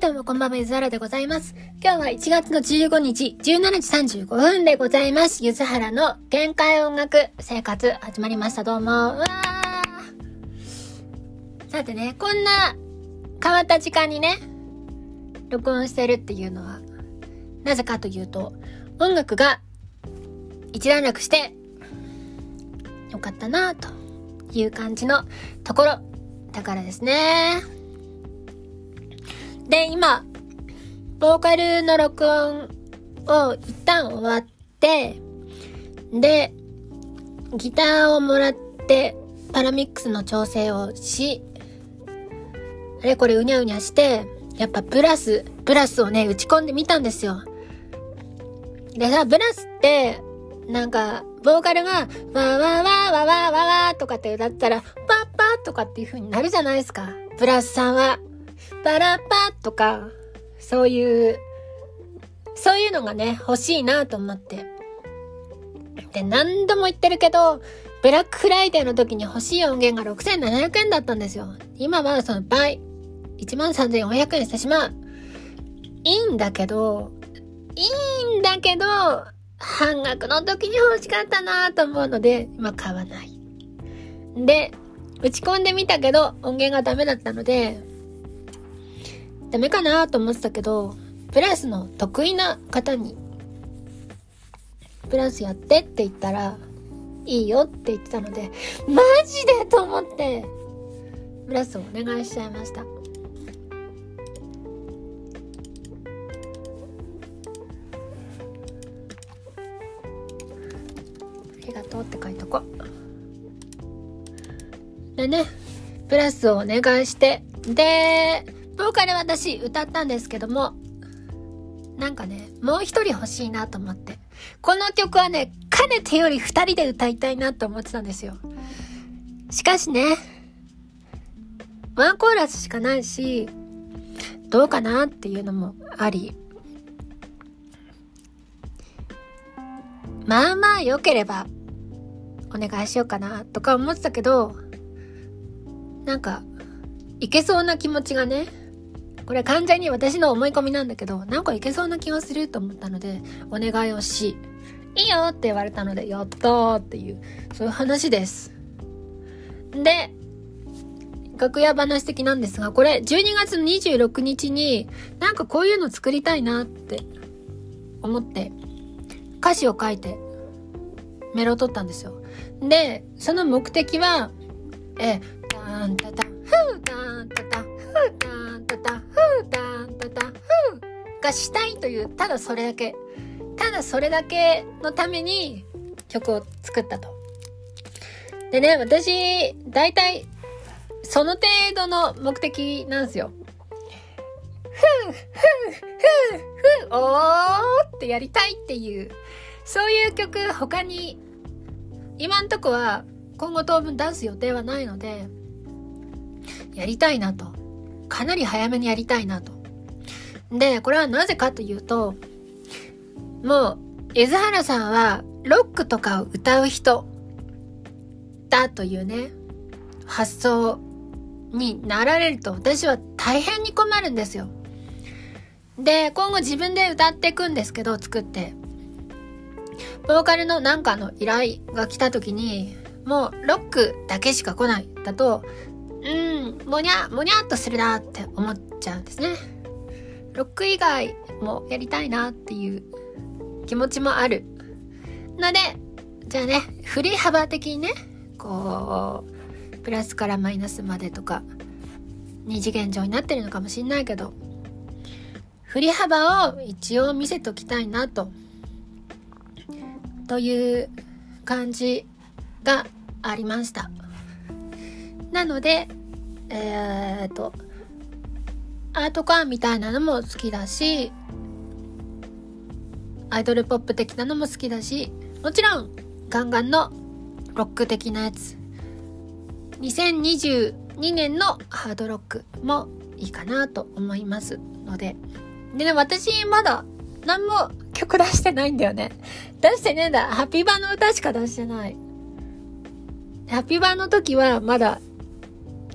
はい、どうもこんばんは、ゆずはらでございます。今日は1月の15日、17時35分でございます。ゆずはらの限界音楽生活始まりました。どうも。うわーさてね、こんな変わった時間にね、録音してるっていうのは、なぜかというと、音楽が一段落して、よかったなという感じのところ、だからですね。で、今、ボーカルの録音を一旦終わって、で、ギターをもらって、パラミックスの調整をし、あれこれうにゃうにゃして、やっぱブラス、ブラスをね、打ち込んでみたんですよ。でさ、ブラスって、なんか、ボーカルが、わーわーわーわーわーわーわーとかって歌ったら、パッパーとかっていう風になるじゃないですか。ブラスさんは。パラパとか、そういう、そういうのがね、欲しいなと思って。で、何度も言ってるけど、ブラックフライデーの時に欲しい音源が6700円だったんですよ。今はその倍、13,400円してしまう。いいんだけど、いいんだけど、半額の時に欲しかったなと思うので、今買わない。で、打ち込んでみたけど、音源がダメだったので、ダメかなと思ってたけど、プラスの得意な方に、プラスやってって言ったら、いいよって言ってたので、マジでと思って、プラスをお願いしちゃいました。ありがとうって書いとこ。でね、プラスをお願いして、で、ボーカル私歌ったんですけども、なんかね、もう一人欲しいなと思って。この曲はね、かねてより二人で歌いたいなと思ってたんですよ。しかしね、ワンコーラスしかないし、どうかなっていうのもあり、まあまあ良ければ、お願いしようかなとか思ってたけど、なんか、いけそうな気持ちがね、これ完全に私の思い込みなんだけど、なんかいけそうな気がすると思ったので、お願いをし、いいよって言われたので、やったっていう、そういう話です。で、楽屋話的なんですが、これ12月26日に、なんかこういうの作りたいなって思って、歌詞を書いて、メロを取ったんですよ。で、その目的は、え、タンタタン、フータンタタ、フータンがしたいという、ただそれだけ。ただそれだけのために曲を作ったと。でね、私、大体、その程度の目的なんですよ。ふう、ふう、ふう、ふう、おーってやりたいっていう、そういう曲他に、今んとこは今後当分出す予定はないので、やりたいなと。かなり早めにやりたいなと。で、これはなぜかというと、もう、江津原さんは、ロックとかを歌う人、だというね、発想になられると私は大変に困るんですよ。で、今後自分で歌っていくんですけど、作って。ボーカルのなんかの依頼が来た時に、もうロックだけしか来ない。だと、うん、もにゃ、もにゃっとするなって思っちゃうんですね。ロック以外もやりたいなっていう気持ちもある。ので、じゃあね、振り幅的にね、こう、プラスからマイナスまでとか、二次元上になってるのかもしんないけど、振り幅を一応見せときたいなと、という感じがありました。なので、えー、っと、アートカーみたいなのも好きだし、アイドルポップ的なのも好きだし、もちろん、ガンガンのロック的なやつ。2022年のハードロックもいいかなと思いますので。でね、私まだ何も曲出してないんだよね。出してねえんだ。ハッピーバーの歌しか出してない。ハッピーバーの時はまだ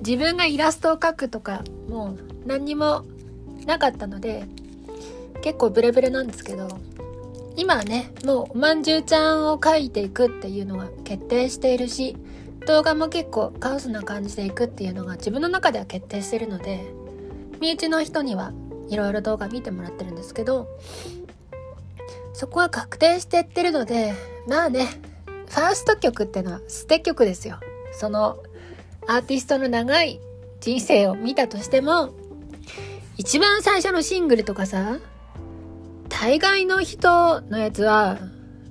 自分がイラストを描くとか、もう何にもなかったので結構ブレブレなんですけど今はねもうおまんじゅうちゃんを描いていくっていうのが決定しているし動画も結構カオスな感じでいくっていうのが自分の中では決定してるので身内の人にはいろいろ動画見てもらってるんですけどそこは確定してってるのでまあねファースト曲ってのは捨て曲ですよ。そのアーティストの長い人生を見たとしても一番最初のシングルとかさ大概の人のやつは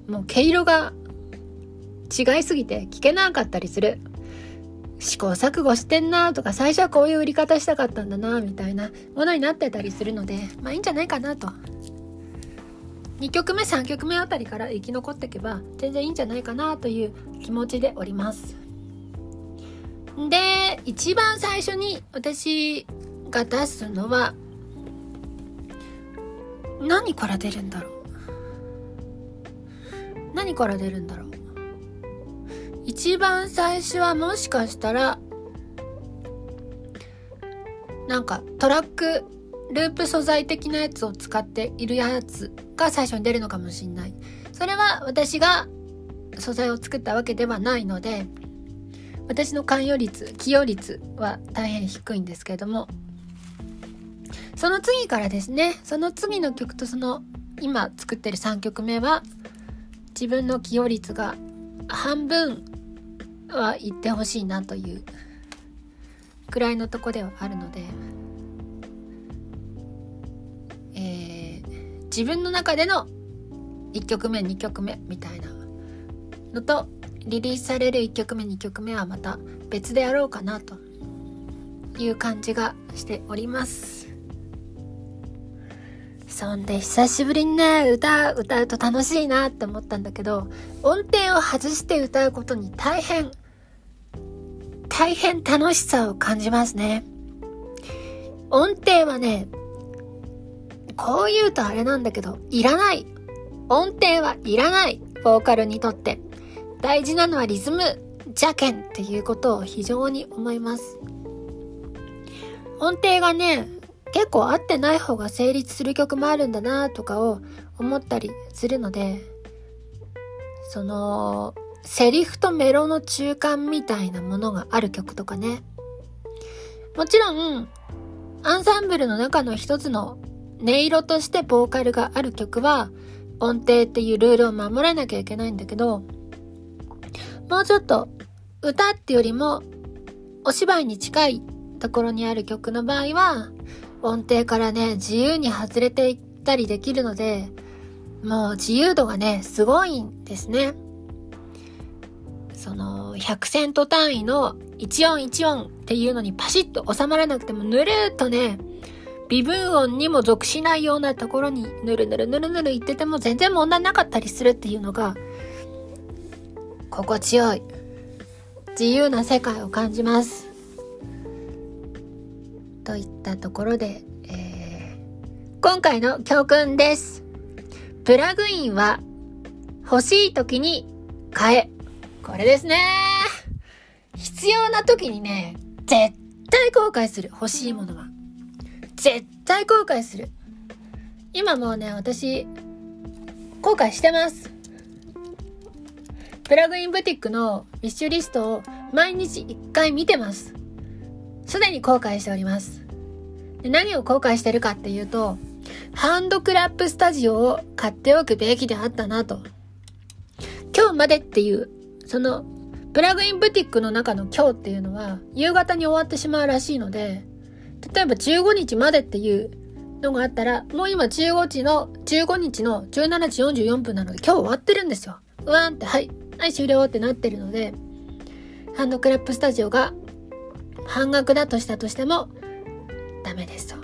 もう毛色が違いすぎて聞けなかったりする。試行錯誤してんなとか最初はこういう売り方したかったんだなみたいなものになってたりするのでまあいいんじゃないかなと2曲目3曲目あたりから生き残っていけば全然いいんじゃないかなという気持ちでおりますで一番最初に私が出すのは何から出るんだろう？何から出るんだろう？一番最初はもしかしたらなんかトラックループ素材的なやつを使っているやつが最初に出るのかもしんない。それは私が素材を作ったわけではないので私の関与率起用率は大変低いんですけれどもその次からですね。その次の曲とその今作ってる3曲目は自分の起用率が半分は言ってほしいなというくらいのとこではあるので、えー、自分の中での1曲目2曲目みたいなのとリリースされる1曲目2曲目はまた別でやろうかなという感じがしております。そんで久しぶりにね歌歌うと楽しいなって思ったんだけど音程を外して歌うことに大変大変楽しさを感じますね。音程はねこう言うとあれなんだけどいらない。音程はいらない。ボーカルにとって。大事なのはリズム邪剣っていうことを非常に思います。音程がね、結構合ってない方が成立する曲もあるんだなとかを思ったりするので、その、セリフとメロの中間みたいなものがある曲とかね。もちろん、アンサンブルの中の一つの音色としてボーカルがある曲は、音程っていうルールを守らなきゃいけないんだけど、もうちょっと歌ってよりもお芝居に近いところにある曲の場合は音程からね自由に外れていったりできるのでもう自由度がねすごいんですね。その100セント単位の1音1音っていうのにパシッと収まらなくてもぬるっとね微分音にも属しないようなところにぬるぬるぬるぬる言ってても全然問題なかったりするっていうのが心地よい自由な世界を感じますったところで、えー、今回の教訓です。プラグインは欲しい時に買え。これですね。必要な時にね絶対後悔する。欲しいものは。絶対後悔する。今もうね私後悔してます。プラグインブティックのウィッシュリストを毎日1回見てます。すでに後悔しております。で何を後悔してるかっていうと、ハンドクラップスタジオを買っておくべきであったなと。今日までっていう、その、プラグインブティックの中の今日っていうのは、夕方に終わってしまうらしいので、例えば15日までっていうのがあったら、もう今15日の、15日の17時44分なので今日終わってるんですよ。うわーんって、はい、はい終了ってなってるのでハンドクラップスタジオが半額だとしたとしてもダメですと。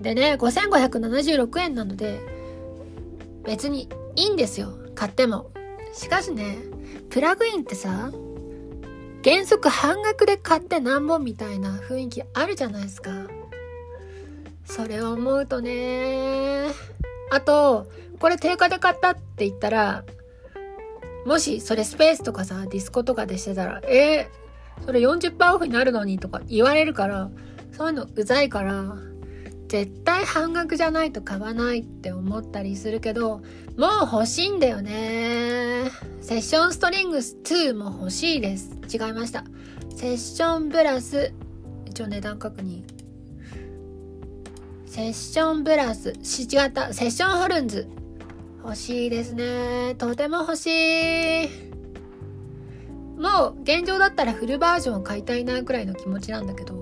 でね5576円なので別にいいんですよ買っても。しかしねプラグインってさ原則半額で買ってなんぼみたいな雰囲気あるじゃないですか。それを思うとねあとこれ定価で買ったって言ったらもしそれスペースとかさ、ディスコとかでしてたら、えー、それ40%オフになるのにとか言われるから、そういうのうざいから、絶対半額じゃないと買わないって思ったりするけど、もう欲しいんだよね。セッションストリングス2も欲しいです。違いました。セッションブラス、一応値段確認。セッションブラス、し、違った。セッションホルンズ。欲しいですね。とても欲しい。もう現状だったらフルバージョンを買いたいなくらいの気持ちなんだけど。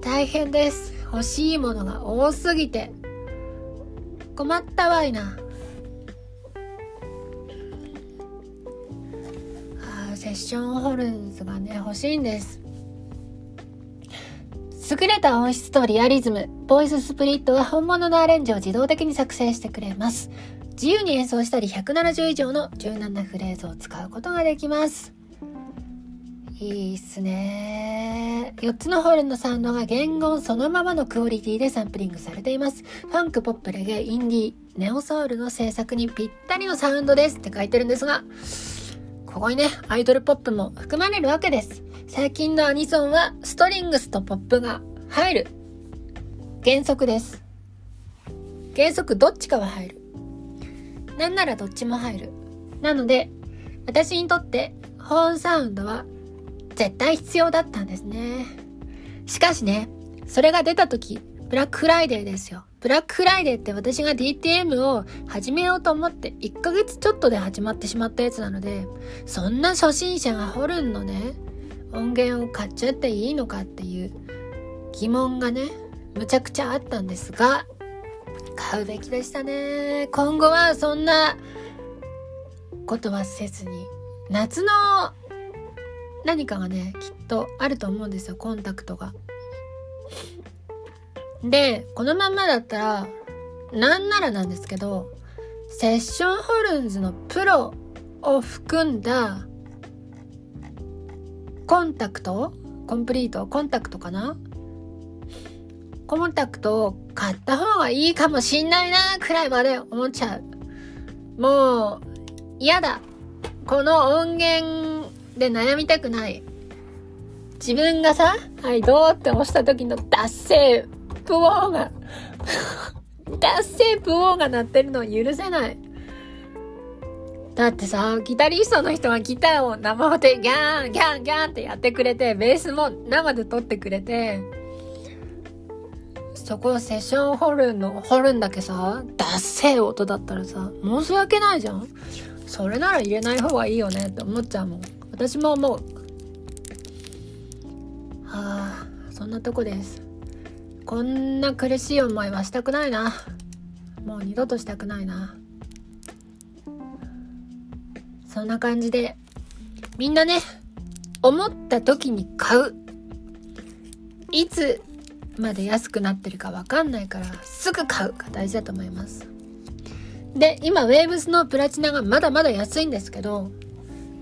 大変です。欲しいものが多すぎて。困ったわいな。あセッションホルンズがね、欲しいんです。優れた音質とリアリズム、ボイススプリットは本物のアレンジを自動的に作成してくれます。自由に演奏したり170以上の柔軟なフレーズを使うことができます。いいっすね。4つのホールのサウンドが言語そのままのクオリティでサンプリングされています。ファンク、ポップ、レゲエ、インディー、ネオソウルの制作にぴったりのサウンドですって書いてるんですが、ここにね、アイドルポップも含まれるわけです。最近のアニソンはストリングスとポップが入る。原則です。原則どっちかは入る。なんならどっちも入る。なので、私にとってホーンサウンドは絶対必要だったんですね。しかしね、それが出た時、ブラックフライデーですよ。ブラックフライデーって私が DTM を始めようと思って1ヶ月ちょっとで始まってしまったやつなので、そんな初心者がホルンのね、音源を買っちゃっていいのかっていう疑問がね、むちゃくちゃあったんですが、買うべきでしたね。今後はそんなことはせずに、夏の何かがね、きっとあると思うんですよ、コンタクトが。で、このまんまだったら、なんならなんですけど、セッションホルンズのプロを含んだコンタクトコンプリートコンタクトかな？コンタクトを買った方がいいかもしんないなくらいまで思っちゃう。もう、嫌だ。この音源で悩みたくない。自分がさ、はい、どうって押した時の達成、プオーが、達成プオーが鳴ってるのを許せない。だってさ、ギタリストの人がギターを生音でギャン、ギャン、ギャンってやってくれて、ベースも生で撮ってくれて、そこセッションホルンの、ホルンだけさ、ダッセー音だったらさ、申し訳ないじゃん。それなら入れない方がいいよねって思っちゃうもん。私も思う。はあ、そんなとこです。こんな苦しい思いはしたくないな。もう二度としたくないな。そんな感じで、みんなね、思った時に買う。いつまで安くなってるかわかんないから、すぐ買うが大事だと思います。で、今、ウェーブスのプラチナがまだまだ安いんですけど、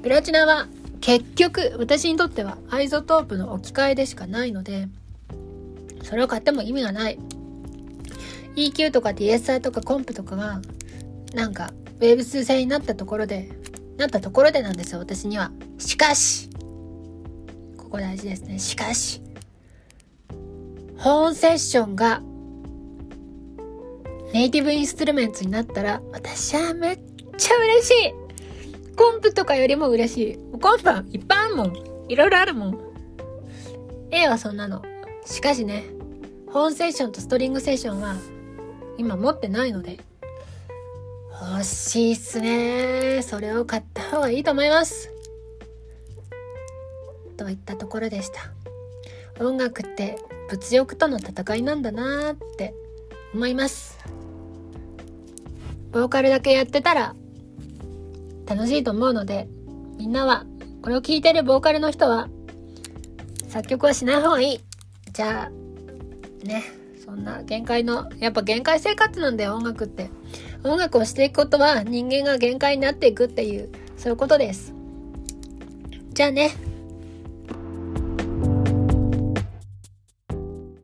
プラチナは結局、私にとっては iZotope の置き換えでしかないので、それを買っても意味がない。EQ とか DSI とかコンプとかが、なんか、ウェーブス製になったところで、なったところでなんですよ、私には。しかし、ここ大事ですね。しかし、ホーンセクションが Native Instruments になったら、私はめっちゃ嬉しいコンプとかよりも嬉しい。コンプはいっぱいあるもん。いろいろあるもん。A はそんなの。しかしね、ホーンセッションとストリングセッションは今持ってないので、欲しいっすね。それを買った方がいいと思います。といったところでした。音楽って物欲との戦いなんだなーって思います。ボーカルだけやってたら楽しいと思うので、みんなは、これを聴いてるボーカルの人は、作曲はしない方がいい。じゃあ、ね、そんな限界の、やっぱ限界生活なんだよ、音楽って。音楽をしていくことは人間が限界になっていくっていう、そういうことです。じゃあね、